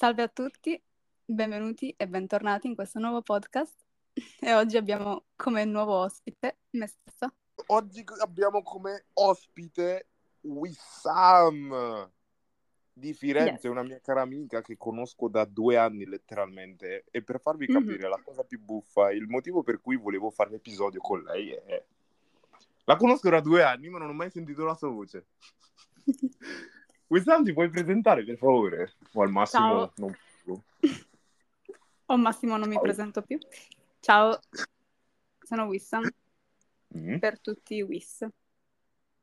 Salve a tutti, benvenuti e bentornati in questo nuovo podcast. E oggi abbiamo come nuovo ospite me stessa. Oggi abbiamo come ospite Wissam di Firenze, Yes. una mia cara amica che conosco da due anni letteralmente. E per farvi Mhm. capire la cosa più buffa, il motivo per cui volevo fare l'episodio con lei è... La conosco da due anni, ma non ho mai sentito la sua voce. Wissam, ti puoi presentare, per favore? O al massimo Ciao. non. O Massimo non mi Ciao. presento più. Ciao, sono Wissam, Mm, per tutti Wiss,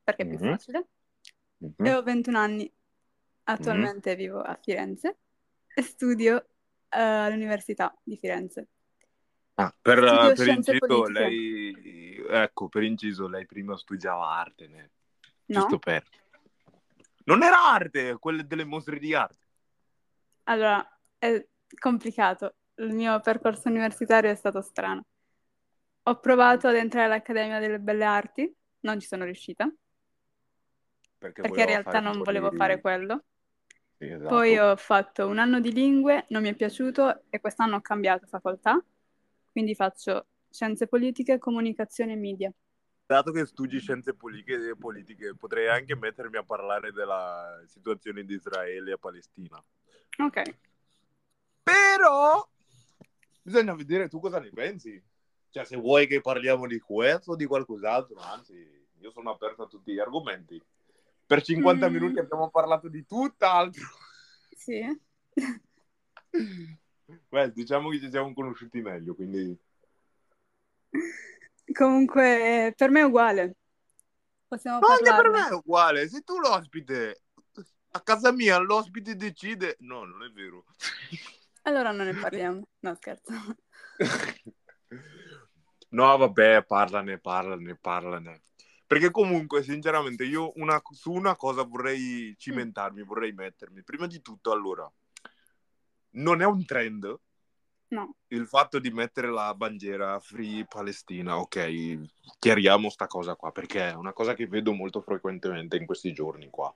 perché è più Mhm. facile. mhm. E ho 21 anni, attualmente vivo a Firenze e studio eh, all'Università di Firenze. Ah, per, Studio per inciso, politiche. lei... Ecco, per inciso, lei prima studiava arte, né? No? Giusto per... Non era arte, quelle delle mostre di arte. Allora, è complicato. Il mio percorso universitario è stato strano. Ho provato ad entrare all'Accademia delle Belle Arti, non ci sono riuscita, Perché, perché in realtà non volevo di- fare quello. Sì, esatto. Poi ho fatto un anno di lingue, non mi è piaciuto e quest'anno ho cambiato facoltà, quindi faccio scienze politiche, comunicazione e media. Dato che studi scienze politiche, politiche, potrei anche mettermi a parlare della situazione di Israele e Palestina. Ok, Però bisogna vedere tu cosa ne pensi. Cioè, se vuoi che parliamo di questo o di qualcos'altro, anzi, io sono aperto a tutti gli argomenti. Per 50 Mm. minuti abbiamo parlato di tutt'altro. sì. Beh, diciamo che ci siamo conosciuti meglio, quindi... Comunque, per me è uguale. Possiamo Ma anche per me è uguale, se tu l'ospite, a casa mia l'ospite decide... No, non è vero. Allora non ne parliamo. No, scherzo. No, vabbè, parlane, parlane, parlane. Perché comunque, sinceramente, io una- su una cosa vorrei cimentarmi, vorrei mettermi. Prima di tutto, allora, non è un trend No. il fatto di mettere la bandiera Free Palestina, ok? Chiariamo sta cosa qua, perché è una cosa che vedo molto frequentemente in questi giorni qua.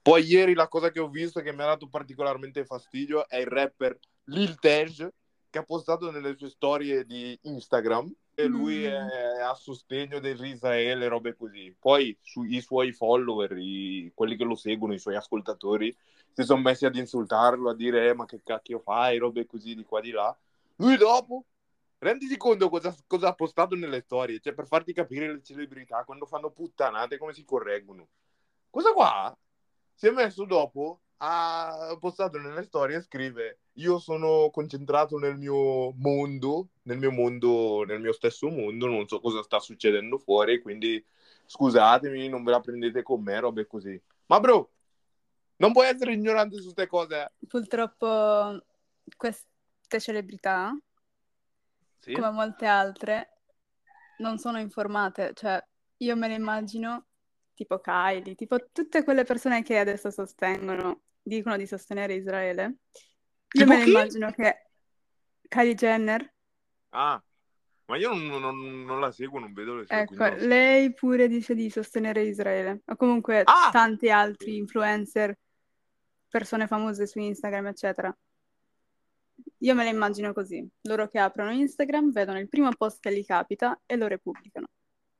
Poi ieri la cosa che ho visto che mi ha dato particolarmente fastidio è il rapper Lil Tej che ha postato nelle sue storie di Instagram e lui Mm. è a sostegno dell'Israele, robe così. Poi su- i suoi follower, i- quelli che lo seguono, i suoi ascoltatori, si sono messi ad insultarlo, a dire "Eh, ma che cacchio fai, robe così di qua di là. Lui dopo, renditi conto cosa, cosa ha postato nelle storie, cioè per farti capire le celebrità quando fanno puttanate come si correggono. Cosa qua? Si è messo dopo, ha postato nelle storie e scrive io sono concentrato nel mio mondo, nel mio mondo, nel mio stesso mondo, non so cosa sta succedendo fuori, quindi scusatemi, non ve la prendete con me, robe così. Ma bro, non puoi essere ignorante su queste cose. eh. Purtroppo queste celebrità, Sì? come molte altre, non sono informate. Cioè, io me le immagino tipo Kylie, tipo tutte quelle persone che adesso sostengono, dicono di sostenere Israele. Io Tipo me le chi? immagino che Kylie Jenner, Ah, ma io non, non- non la seguo, non vedo le sue, ecco, quindi lei pure dice di sostenere Israele. O comunque Ah! tanti altri influencer, persone famose su Instagram, eccetera. Io me le immagino così, loro che aprono Instagram, vedono il primo post che gli capita e lo repubblicano.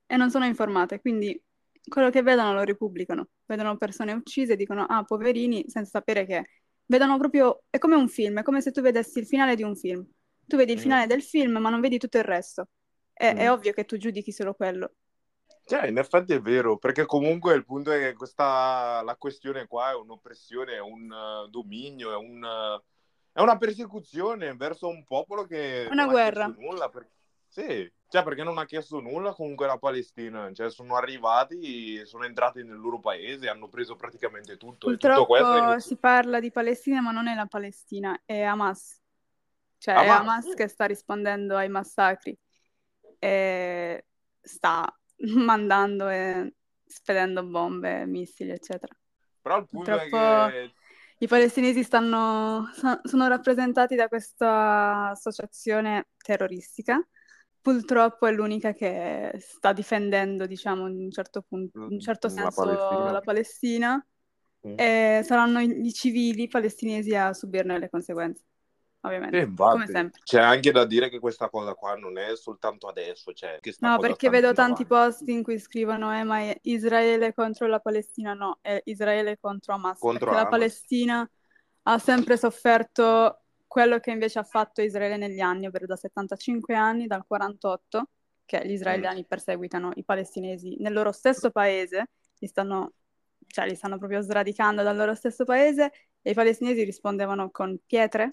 E non sono informate, quindi quello che vedono lo repubblicano. Vedono persone uccise e dicono, ah, poverini, senza sapere che... Vedono proprio... È come un film, è come se tu vedessi il finale di un film. Tu vedi il Mm. finale del film, ma non vedi tutto il resto. È, è Mm. ovvio che tu giudichi solo quello. Cioè, in effetti è vero, perché comunque il punto è che questa, la questione qua è un'oppressione, è un eh, dominio, è, un, eh, è una persecuzione verso un popolo che Una non guerra. ha chiesto nulla. per- Sì, cioè perché non ha chiesto nulla comunque la Palestina, cioè sono arrivati, sono entrati nel loro paese, hanno preso praticamente tutto. e tutto è Purtroppo si parla di Palestina, ma non è la Palestina, è Hamas. Cioè, è Hamas, Hamas sì. che sta rispondendo ai massacri e sta mandando e spedendo bombe, missili, eccetera. Però il punto è Purtroppo che i palestinesi stanno, so- sono rappresentati da questa associazione terroristica. Purtroppo è l'unica che sta difendendo, diciamo, in un certo punto, in un certo la senso Palestina. la Palestina. mm. e saranno i civili palestinesi a subirne le conseguenze ovviamente. Eh, come sempre. C'è anche da dire che questa cosa qua non è soltanto adesso. Cioè, no, perché vedo tanti post in cui scrivono eh, ma è Israele contro la Palestina. No, è Israele contro Hamas. Contro perché Hamas. la Palestina ha sempre sofferto quello che invece ha fatto Israele negli anni, ovvero da 75 anni, dal 48, che gli israeliani mm. perseguitano i palestinesi nel loro stesso paese, li stanno, cioè, li stanno proprio sradicando dal loro stesso paese, e i palestinesi rispondevano con pietre.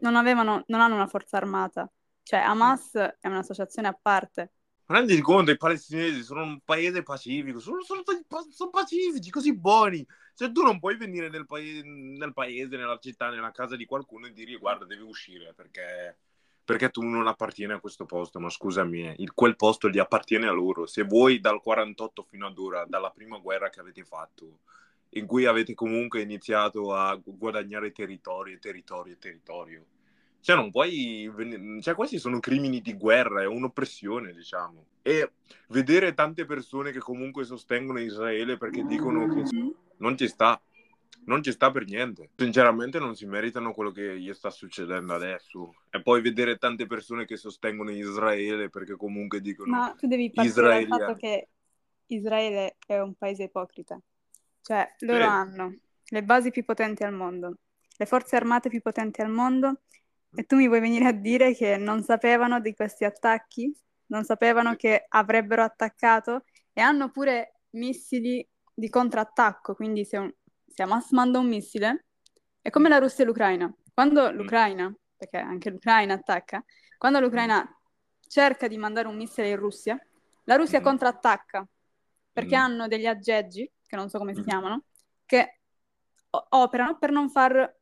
Non, avevano, non hanno una forza armata. Cioè, Hamas è un'associazione a parte. Rendi conto, i palestinesi sono un paese pacifico, sono, sono, sono pacifici, così buoni. Cioè, tu non puoi venire nel paese, nel paese, nella città, nella casa di qualcuno e dire guarda, devi uscire perché, perché tu non appartieni a questo posto. Ma scusami, eh, il, quel posto gli appartiene a loro. Se voi dal 48 fino ad ora, dalla prima guerra che avete fatto, in cui avete comunque iniziato a guadagnare territorio territorio e territorio. Cioè, non puoi. Cioè, questi sono crimini di guerra, è un'oppressione, diciamo. E vedere tante persone che comunque sostengono Israele perché dicono che non ci sta. Non ci sta per niente. Sinceramente, non si meritano quello che gli sta succedendo adesso. E poi vedere tante persone che sostengono Israele perché comunque dicono. Ma tu devi partire dal fatto che Israele è un paese ipocrita. Cioè, loro sì. hanno le basi più potenti al mondo, le forze armate più potenti al mondo, e tu mi vuoi venire a dire che non sapevano di questi attacchi? Non sapevano che avrebbero attaccato? E hanno pure missili di contrattacco, quindi se, un, se Hamas manda un missile, è come la Russia e l'Ucraina. Quando mm. l'Ucraina, perché anche l'Ucraina attacca, quando l'Ucraina cerca di mandare un missile in Russia, la Russia mm. contrattacca perché mm. hanno degli aggeggi che non so come si mm. chiamano, che operano per non far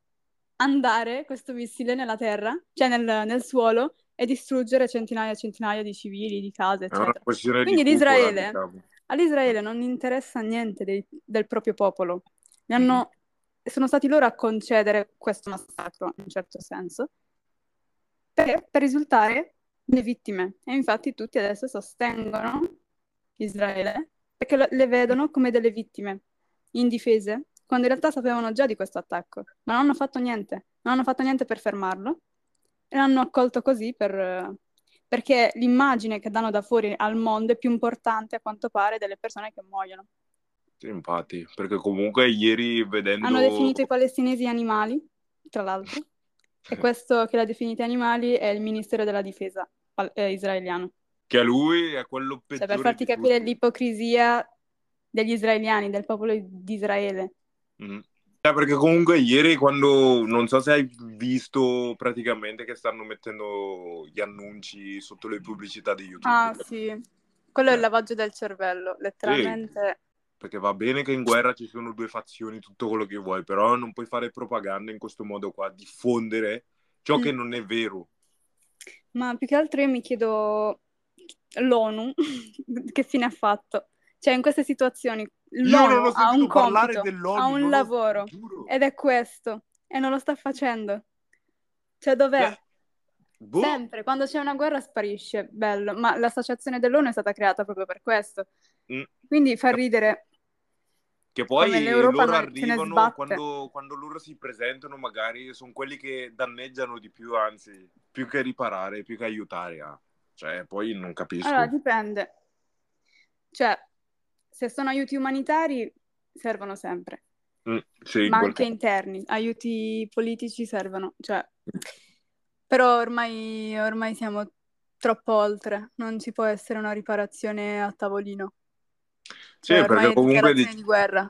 andare questo missile nella terra, cioè nel, nel suolo, e distruggere centinaia e centinaia di civili, di case, eccetera. Quindi di l'Israele, diciamo. all'Israele non interessa niente dei, del proprio popolo. Hanno, mm. Sono stati loro a concedere questo massacro, in un certo senso, per, per risultare le vittime. E infatti tutti adesso sostengono Israele perché le vedono come delle vittime indifese, quando in realtà sapevano già di questo attacco, ma non hanno fatto niente, non hanno fatto niente per fermarlo e l'hanno accolto così per, perché l'immagine che danno da fuori al mondo è più importante a quanto pare delle persone che muoiono. Sì, infatti, perché comunque ieri vedendo... Hanno definito i palestinesi animali, tra l'altro, e questo che l'ha definito animali è il Ministero della Difesa eh, israeliano che a lui è quello peggiore. Cioè, per farti capire tutti. l'ipocrisia degli israeliani, del popolo di Israele. Mm. Eh, perché comunque ieri quando, non so se hai visto praticamente che stanno mettendo gli annunci sotto le pubblicità di YouTube. Ah sì, quello eh. è il lavaggio del cervello, letteralmente. Sì. Perché va bene che in guerra ci sono due fazioni, tutto quello che vuoi, però non puoi fare propaganda in questo modo qua, diffondere ciò mm. che non è vero. Ma più che altro io mi chiedo l'ONU che fine ha fatto? Cioè, in queste situazioni l'ONU ha un compito, ha un lavoro ed è questo e non lo sta facendo. Cioè, dov'è? Beh, boh. Sempre, quando c'è una guerra sparisce, bello, ma l'associazione dell'ONU è stata creata proprio per questo. Mm. Quindi fa ridere. Che poi loro arrivano quando, quando, loro si presentano, magari sono quelli che danneggiano di più, anzi, più che riparare, più che aiutare a. Cioè, poi non capisco. Allora, dipende. Cioè, se sono aiuti umanitari, servono sempre. Mm, sì, ma anche interni. Aiuti politici servono. Cioè, però ormai, ormai siamo troppo oltre. Non ci può essere una riparazione a tavolino. Sì, cioè, perché comunque di... di guerra.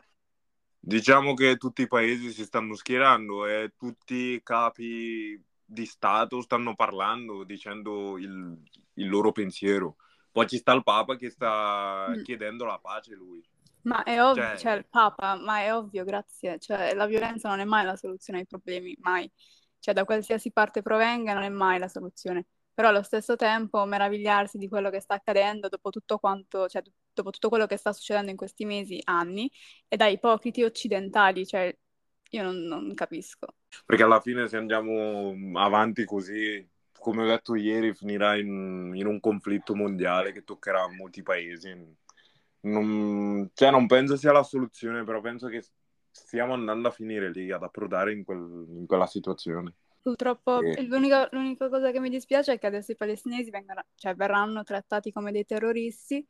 Diciamo che tutti i paesi si stanno schierando e tutti i capi di Stato stanno parlando, dicendo il, il loro pensiero. Poi ci sta il Papa che sta mm. chiedendo la pace lui. Ma è ovvio, cioè... cioè... il Papa, ma è ovvio, grazie. Cioè, la violenza non è mai la soluzione ai problemi, mai. Cioè, da qualsiasi parte provenga non è mai la soluzione. Però allo stesso tempo meravigliarsi di quello che sta accadendo dopo tutto quanto, cioè, dopo tutto quello che sta succedendo in questi mesi, anni, e da ipocriti occidentali, cioè, io non, non capisco. Perché alla fine se andiamo avanti così, come ho detto ieri, finirà in, in un conflitto mondiale che toccherà molti paesi. Non, cioè, non penso sia la soluzione, però penso che stiamo andando a finire lì, ad approdare in, quel, in quella situazione. Purtroppo e... l'unica, l'unica, cosa che mi dispiace è che adesso i palestinesi vengano, cioè, verranno trattati come dei terroristi,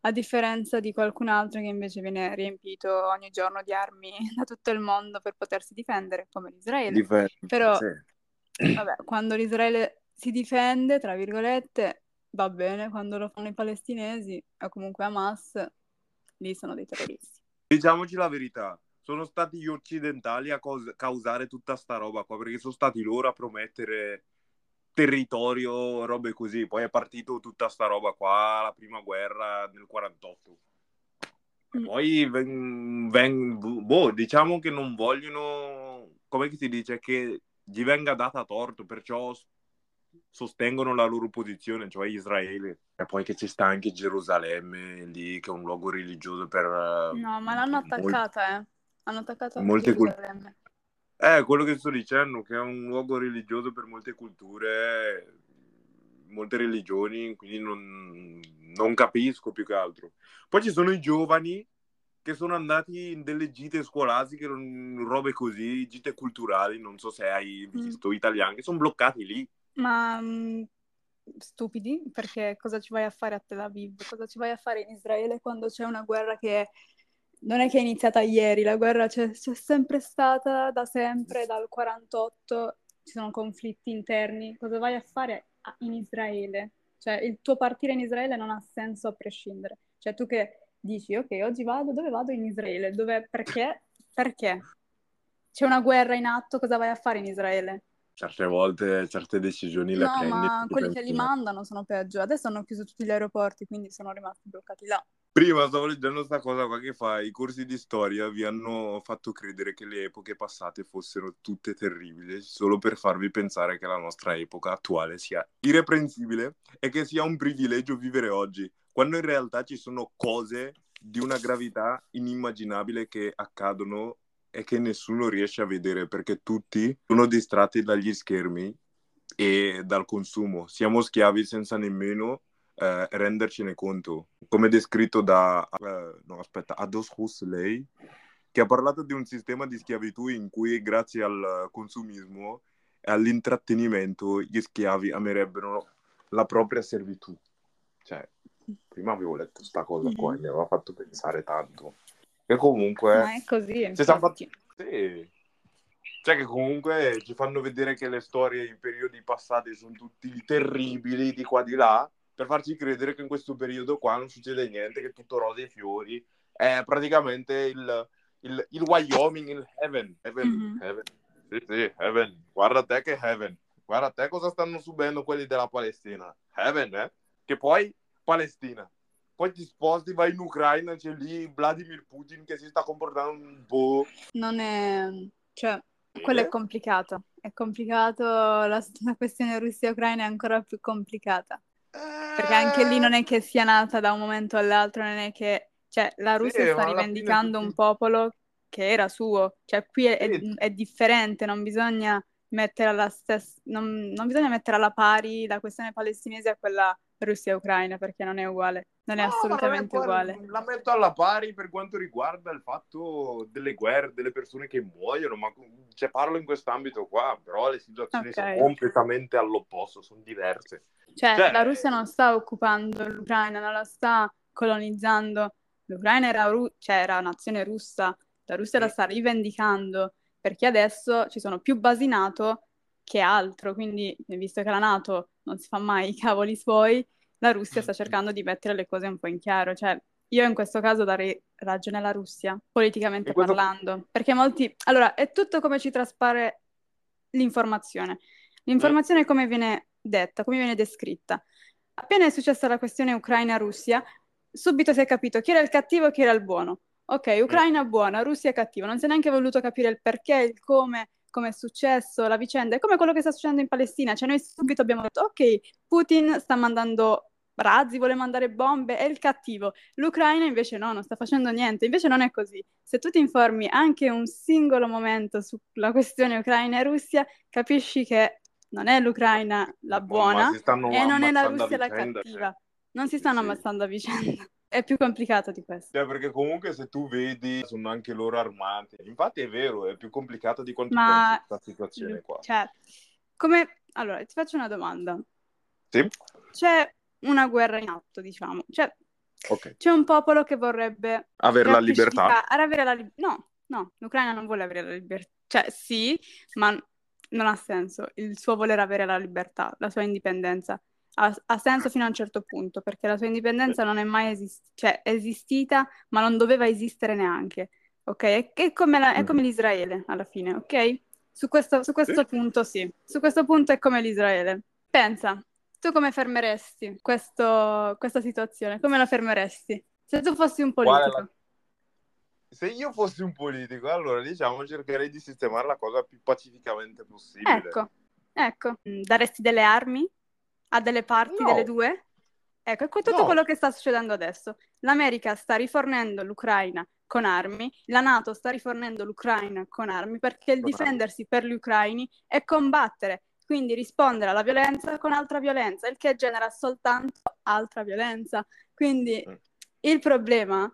a differenza di qualcun altro che invece viene riempito ogni giorno di armi da tutto il mondo per potersi difendere, come l'Israele. Difende, Però, sì. vabbè, quando l'Israele si difende, tra virgolette, va bene, quando lo fanno i palestinesi o comunque Hamas, lì sono dei terroristi. Diciamoci la verità, sono stati gli occidentali a cos- causare tutta sta roba qua, perché sono stati loro a promettere territorio, robe così. Poi è partito tutta sta roba qua, la prima guerra nel 48. Mm. Poi ven- ven- boh, diciamo che non vogliono, come si dice, che gli venga data torto, perciò sostengono la loro posizione, cioè Israele. E poi che ci sta anche Gerusalemme lì, che è un luogo religioso per... No, ma l'hanno attaccata, molti... eh. Hanno attaccato molte culture. Eh, quello che sto dicendo, che è un luogo religioso per molte culture, molte religioni, quindi non, non capisco più che altro. Poi ci sono i giovani che sono andati in delle gite scolastiche, robe così, gite culturali, non so se hai mm. visto, mm. italiani, che sono bloccati lì. Ma mm, stupidi, perché cosa ci vai a fare a Tel Aviv? Cosa ci vai a fare in Israele quando c'è una guerra che non è che è iniziata ieri, la guerra c'è, c'è sempre stata da sempre, dal 48 ci sono conflitti interni. Cosa vai a fare in Israele? Cioè, il tuo partire in Israele non ha senso a prescindere. Cioè, tu che dici, ok, oggi vado, dove vado? In Israele. Dove, perché? Perché? C'è una guerra in atto, cosa vai a fare in Israele? Certe volte, certe decisioni le no, prendi. No, ma quelli che li mandano sono peggio. Adesso hanno chiuso tutti gli aeroporti, quindi sono rimasti bloccati là. Prima stavo leggendo questa cosa qua che fa, i corsi di storia vi hanno fatto credere che le epoche passate fossero tutte terribili, solo per farvi pensare che la nostra epoca attuale sia irreprensibile e che sia un privilegio vivere oggi, quando in realtà ci sono cose di una gravità inimmaginabile che accadono e che nessuno riesce a vedere perché tutti sono distratti dagli schermi e dal consumo. Siamo schiavi senza nemmeno eh, rendercene conto, come descritto da eh, no, aspetta, Ados Huxley, che ha parlato di un sistema di schiavitù in cui grazie al consumismo e all'intrattenimento gli schiavi amerebbero la propria servitù. Cioè, prima avevo letto questa cosa qua e mi aveva fatto pensare tanto. E comunque... Ma è così. Siamo fatti... Sì. Cioè che comunque ci fanno vedere che le storie in periodi passati sono tutti terribili di qua di là per farci credere che in questo periodo qua non succede niente, che tutto rose e fiori. È praticamente il, il, il Wyoming, il Heaven. Heaven, mm-hmm. heaven. Sì, sì, Heaven. Guarda te che Heaven. Guarda te cosa stanno subendo quelli della Palestina. Heaven, eh? Che poi Palestina. Poi ti sposti, vai in Ucraina, c'è lì Vladimir Putin che si sta comportando un po'... Non è... cioè, quello è complicato. È complicato, la, la questione Russia-Ucraina è ancora più complicata. Perché anche lì non è che sia nata da un momento all'altro, non è che... Cioè, la Russia sì, sta rivendicando un popolo che era suo. Cioè, qui è, sì. è, è differente, non bisogna mettere alla stessa... Non, non, bisogna mettere alla pari la questione palestinese a quella Russia-Ucraina, perché non è uguale. Non è no, assolutamente uguale. La metto alla pari per quanto riguarda il fatto delle guerre, delle persone che muoiono, ma cioè, parlo in quest'ambito qua, però le situazioni okay. sono completamente all'opposto, sono diverse. Cioè, cioè, la Russia non sta occupando l'Ucraina, non la sta colonizzando. L'Ucraina era, ru- cioè, era nazione russa, la Russia la sta rivendicando perché adesso ci sono più basi NATO che altro, quindi visto che la NATO non si fa mai i cavoli suoi, la Russia sta cercando di mettere le cose un po' in chiaro. Cioè, io in questo caso darei ragione alla Russia, politicamente questo... parlando, perché molti... Allora, è tutto come ci traspare l'informazione. L'informazione è come viene detta, come viene descritta. Appena è successa la questione Ucraina-Russia, subito si è capito chi era il cattivo e chi era il buono. Ok, Ucraina buona, Russia cattiva. Non si è neanche voluto capire il perché, il come, come è successo, la vicenda. È come quello che sta succedendo in Palestina. Cioè noi subito abbiamo detto, ok, Putin sta mandando razzi, vuole mandare bombe, è il cattivo. L'Ucraina invece no, non sta facendo niente. Invece non è così. Se tu ti informi anche un singolo momento sulla questione Ucraina e Russia, capisci che non è l'Ucraina la buona e non è la Russia la cattiva. Non si stanno sì. ammazzando a vicenda. È più complicato di questo. Cioè, perché comunque se tu vedi, sono anche loro armati. Infatti è vero, è più complicato di quanto Ma- questa situazione qua. Cioè, come... Allora, ti faccio una domanda. Sì? C'è una guerra in atto, diciamo. Cioè, Ok. c'è un popolo che vorrebbe Avere la libertà. avere la lib- No, no, l'Ucraina non vuole avere la libertà. Cioè, sì, ma non ha senso il suo voler avere la libertà, la sua indipendenza. Ha, ha senso fino a un certo punto, perché la sua indipendenza non è mai esist- cioè, esistita, ma non doveva esistere neanche. Ok? È, è come, la- è come l'Israele alla fine, ok? Su questo, su questo punto sì, su questo punto è come l'Israele. Pensa, tu come fermeresti questo- questa situazione? Come la fermeresti? Se tu fossi un politico. Se io fossi un politico, allora diciamo cercherei di sistemare la cosa più pacificamente possibile. Ecco, ecco, Mm, daresti delle armi a delle parti No. delle due? Ecco, è tutto No. quello che sta succedendo adesso. L'America sta rifornendo l'Ucraina con armi, la NATO sta rifornendo l'Ucraina con armi perché il difendersi per gli ucraini è combattere, quindi rispondere alla violenza con altra violenza, il che genera soltanto altra violenza. Quindi Mm. il problema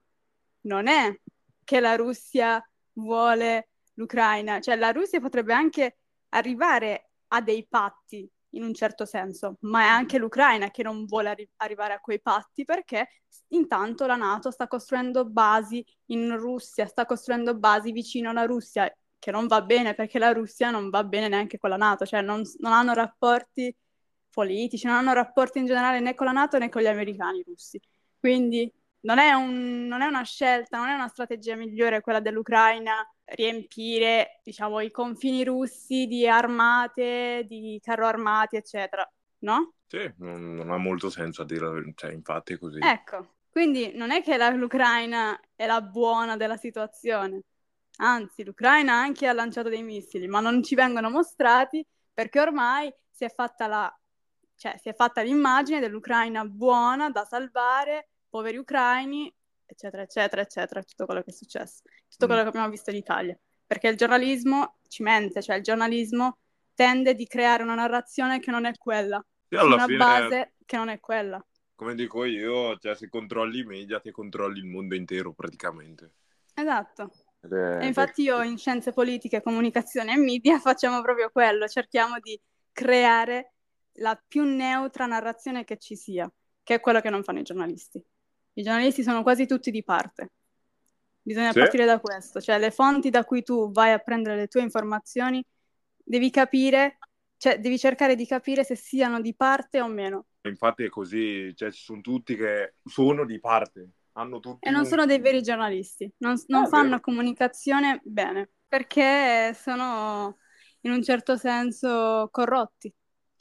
non è che la Russia vuole l'Ucraina, cioè la Russia potrebbe anche arrivare a dei patti in un certo senso, ma è anche l'Ucraina che non vuole arri- arrivare a quei patti perché intanto la NATO sta costruendo basi in Russia, sta costruendo basi vicino alla Russia, che non va bene perché la Russia non va bene neanche con la NATO, cioè non, non hanno rapporti politici, non hanno rapporti in generale né con la NATO né con gli americani russi. Quindi non è, un- non è una scelta, non è una strategia migliore quella dell'Ucraina riempire, diciamo, i confini russi di armate, di carro armati, eccetera, no? Sì, non, non ha molto senso a dire cioè, infatti è così. Ecco, quindi non è che la- l'Ucraina è la buona della situazione, anzi l'Ucraina anche ha lanciato dei missili, ma non ci vengono mostrati perché ormai si è fatta la, cioè, si è fatta l'immagine dell'Ucraina buona da salvare, poveri ucraini, eccetera, eccetera, eccetera, tutto quello che è successo, tutto Mm. quello che abbiamo visto in Italia, perché il giornalismo ci mente, cioè il giornalismo tende di creare una narrazione che non è quella, una fine, base che non è quella. come dico io, cioè, se controlli i media, ti controlli il mondo intero praticamente. Esatto. È- E infatti io in scienze politiche, comunicazione e media facciamo proprio quello, cerchiamo di creare la più neutra narrazione che ci sia, che è quello che non fanno i giornalisti. I giornalisti sono quasi tutti di parte. Bisogna Sì. partire da questo, cioè le fonti da cui tu vai a prendere le tue informazioni, devi capire, cioè devi cercare di capire se siano di parte o meno. Infatti è così, cioè, ci sono tutti che sono di parte, hanno tutti E non un- sono dei veri giornalisti, non, non Ah, fanno vero. comunicazione bene, perché sono in un certo senso corrotti,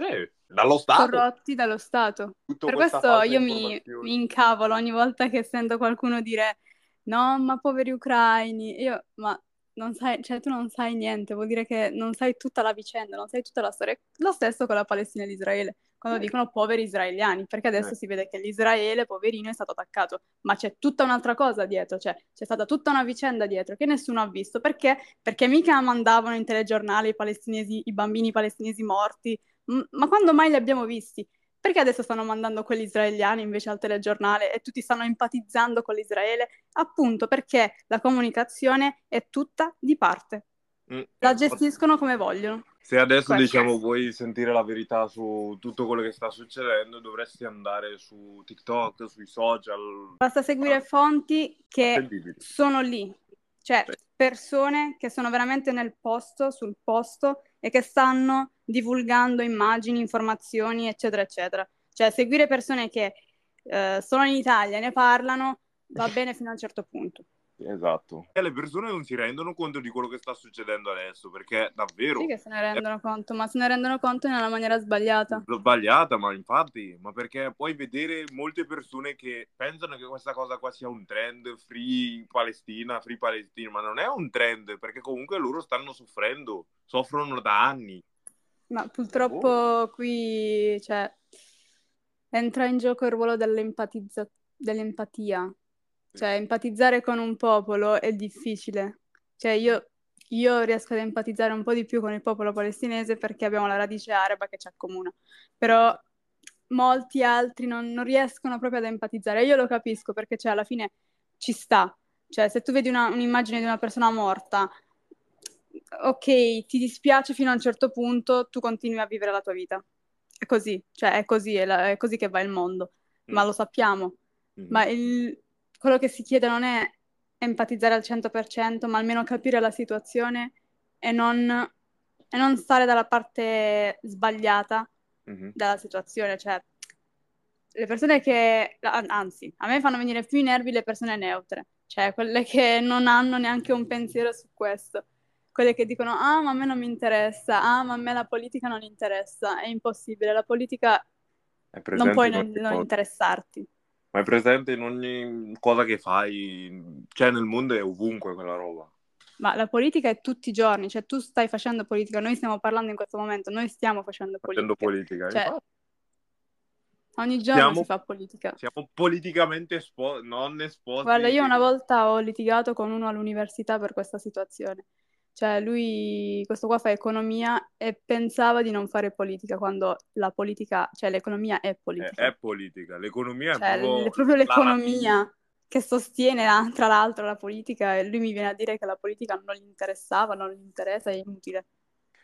Sì, dallo Stato. corrotti dallo Stato. Tutto Per questo io mi, mi incavolo ogni volta che sento qualcuno dire no, ma poveri ucraini, io, ma non sai, cioè tu non sai niente, vuol dire che non sai tutta la vicenda, non sai tutta la storia. Lo stesso con la Palestina e l'Israele, quando Eh. dicono poveri israeliani, perché adesso Eh. si vede che l'Israele, poverino, è stato attaccato, ma c'è tutta un'altra cosa dietro, cioè c'è stata tutta una vicenda dietro che nessuno ha visto, perché? Perché mica mandavano in telegiornale i palestinesi, i bambini palestinesi morti, ma quando mai li abbiamo visti? Perché adesso stanno mandando quelli israeliani invece al telegiornale e tutti stanno empatizzando con l'Israele? Appunto perché la comunicazione è tutta di parte. Mm. La gestiscono come vogliono. Se adesso Questo. diciamo vuoi sentire la verità su tutto quello che sta succedendo, dovresti andare su TikTok, sui social. Basta seguire fonti che sono lì, cioè Sì. persone che sono veramente nel posto, sul posto e che stanno divulgando immagini, informazioni, eccetera, eccetera. Cioè seguire persone che eh, sono in Italia e ne parlano va bene fino a un certo punto. Esatto. E le persone non si rendono conto di quello che sta succedendo adesso, perché davvero Sì che se ne rendono conto, ma se ne rendono conto in una maniera sbagliata. Sbagliata, ma infatti, ma perché puoi vedere molte persone che pensano che questa cosa qua sia un trend free Palestina, free Palestina, ma non è un trend, perché comunque loro stanno soffrendo, soffrono da anni. Ma purtroppo qui, cioè, entra in gioco il ruolo dell'empatizza- dell'empatia. Cioè, empatizzare con un popolo è difficile. Cioè, io, io riesco ad empatizzare un po' di più con il popolo palestinese perché abbiamo la radice araba che ci accomuna. Però molti altri non, non riescono proprio ad empatizzare. Io lo capisco perché cioè, alla fine ci sta. Cioè, se tu vedi una, un'immagine di una persona morta, ok, ti dispiace fino a un certo punto, tu continui a vivere la tua vita. È così, cioè è così, è, la, è così che va il mondo, mm. ma lo sappiamo. Mm. Ma il, quello che si chiede non è empatizzare al 100%, ma almeno capire la situazione e non, e non stare dalla parte sbagliata mm-hmm. della situazione. Cioè, le persone che, anzi, a me fanno venire più i nervi le persone neutre, cioè quelle che non hanno neanche un pensiero su questo quelle che dicono ah ma a me non mi interessa, ah ma a me la politica non interessa, è impossibile, la politica non puoi non, non interessarti. Ma è presente in ogni cosa che fai, cioè nel mondo è ovunque quella roba. Ma la politica è tutti i giorni, cioè tu stai facendo politica, noi stiamo parlando in questo momento, noi stiamo facendo politica. Facendo politica, cioè, Ogni giorno siamo, si fa politica. Siamo politicamente esposti, non esposti. Guarda, io una volta ho litigato con uno all'università per questa situazione. Cioè, lui, questo qua fa economia e pensava di non fare politica, quando la politica, cioè l'economia è politica. È, è politica, l'economia cioè, è proprio... È proprio l'economia che sostiene, tra l'altro, la politica e lui mi viene a dire che la politica non gli interessava, non gli interessa, è inutile.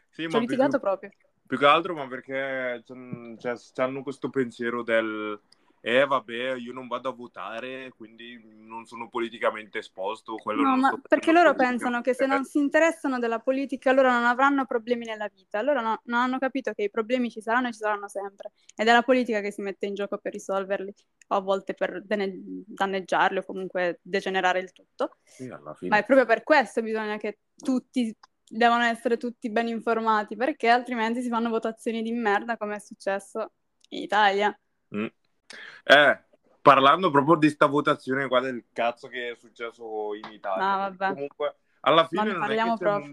Sì, Ci ho litigato più, proprio. Più che altro, ma perché cioè, hanno questo pensiero del eh vabbè, io non vado a votare, quindi non sono politicamente esposto. no, ma perché loro pensano che se non si interessano della politica, loro non avranno problemi nella vita. Loro no, non hanno capito che i problemi ci saranno e ci saranno sempre. Ed è la politica che si mette in gioco per risolverli, o a volte per danneggiarli o comunque degenerare il tutto. Ma è proprio per questo bisogna che tutti devono essere tutti ben informati, perché altrimenti si fanno votazioni di merda come è successo in Italia. Mm. Eh, parlando proprio di sta votazione qua del cazzo che è successo in Italia. Ah, vabbè. Comunque, alla fine non è che proprio.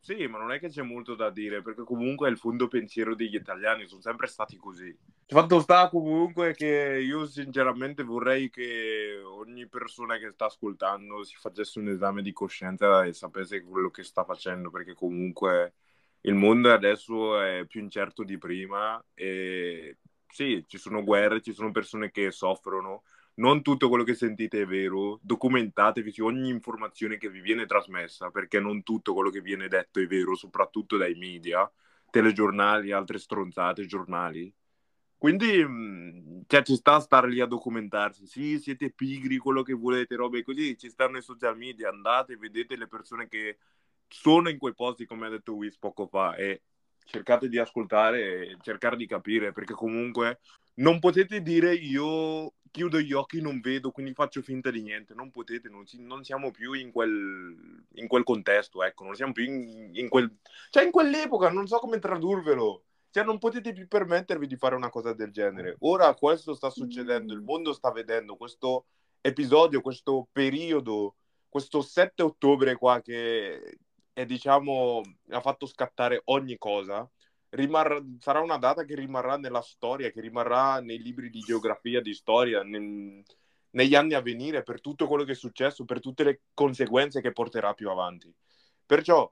Sì, ma non è che c'è molto da dire, perché comunque il fondo pensiero degli italiani sono sempre stati così. Il fatto sta comunque che io sinceramente vorrei che ogni persona che sta ascoltando si facesse un esame di coscienza e sapesse quello che sta facendo, perché comunque il mondo adesso è più incerto di prima e sì, ci sono guerre, ci sono persone che soffrono, non tutto quello che sentite è vero, documentatevi su ogni informazione che vi viene trasmessa, perché non tutto quello che viene detto è vero, soprattutto dai media, telegiornali, altre stronzate, giornali. Quindi mm, cioè, ci sta a stare lì a documentarsi. Sì, siete pigri, quello che volete, robe così. Ci stanno i social media, andate, vedete le persone che sono in quei posti, come ha detto Wiz poco fa, e cercate di ascoltare e cercare di capire, perché comunque non potete dire io chiudo gli occhi, non vedo, quindi faccio finta di niente. Non potete, non, si, non siamo più in quel, in quel, contesto, ecco, non siamo più in, in, quel... Cioè, in quell'epoca, non so come tradurvelo. Cioè, non potete più permettervi di fare una cosa del genere. Ora questo sta succedendo, il mondo sta vedendo questo episodio, questo periodo, questo 7 ottobre qua che e diciamo ha fatto scattare ogni cosa, rimarrà, sarà una data che rimarrà nella storia, che rimarrà nei libri di geografia, di storia, nel, negli anni a venire, per tutto quello che è successo, per tutte le conseguenze che porterà più avanti. Perciò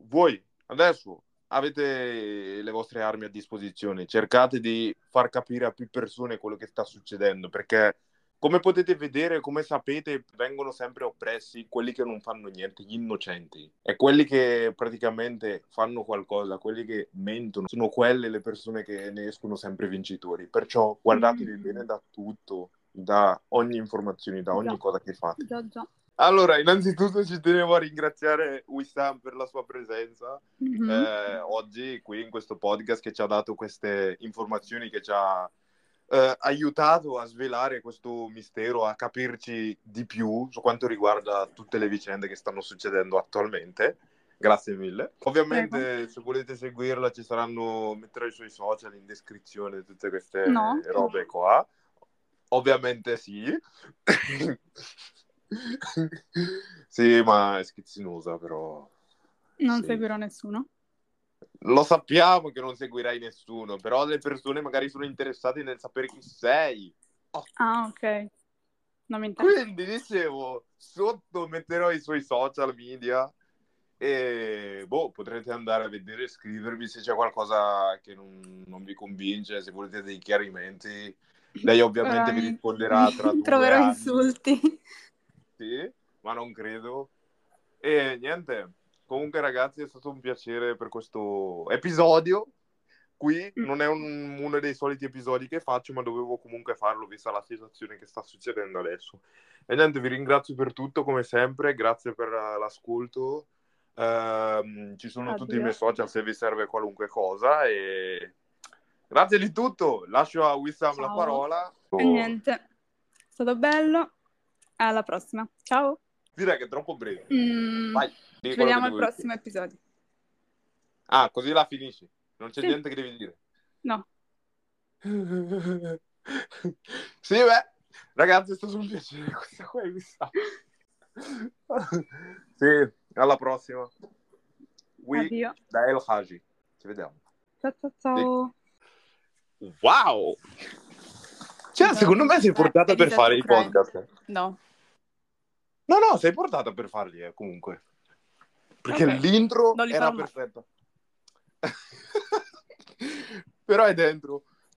voi adesso avete le vostre armi a disposizione, cercate di far capire a più persone quello che sta succedendo, perché come potete vedere, come sapete, vengono sempre oppressi quelli che non fanno niente, gli innocenti. E quelli che praticamente fanno qualcosa, quelli che mentono, sono quelle le persone che ne escono sempre vincitori. Perciò guardatevi mm. bene da tutto, da ogni informazione, da ogni già. cosa che fate. Già, già. Allora, innanzitutto ci tenevo a ringraziare Wissam per la sua presenza mm-hmm. eh, oggi qui in questo podcast che ci ha dato queste informazioni che ci ha eh, aiutato a svelare questo mistero, a capirci di più su quanto riguarda tutte le vicende che stanno succedendo attualmente. Grazie mille. Ovviamente, Prego. se volete seguirla, ci saranno, metterò i suoi social in descrizione, tutte queste no. robe qua. Ovviamente sì. sì, ma è schizzinosa, però. Non sì. seguirò nessuno lo sappiamo che non seguirai nessuno, però le persone magari sono interessate nel sapere chi sei. Oh. Ah, ok. Non mi interessa. Quindi dicevo, sotto metterò i suoi social media E boh, potrete andare a vedere, scrivervi se c'è qualcosa che non, non vi convince, se volete dei chiarimenti. Lei ovviamente vi risponderà tra Troverò anni. insulti. Sì, ma non credo. E niente, comunque ragazzi è stato un piacere per questo episodio. Qui Mm. non è un- uno dei soliti episodi che faccio, ma dovevo comunque farlo vista la situazione che sta succedendo adesso. E niente, vi ringrazio per tutto come sempre, grazie per eh, l'ascolto. Ehm, ci sono tutti i Addio. miei social se vi serve qualunque cosa e grazie di tutto. Lascio a Wissam la parola. E niente, è stato bello. Alla prossima. Ciao. Direi che è troppo breve. Mm, Vai, Ci vediamo al dovevi prossimo episodio. Ah, così la finisci. Non c'è Sì. niente che devi dire. No. sì, beh, ragazzi, è stato un piacere. Questa qua è vista. sì, alla prossima. We Addio. da El Haji. Ci vediamo. Ciao ciao ciao. Wow! Cioè, No, secondo me sei portata per fare i podcast. No. No, no, sei portata per farli, eh, comunque. Perché Ok. l'intro era mai. perfetta. Però è dentro.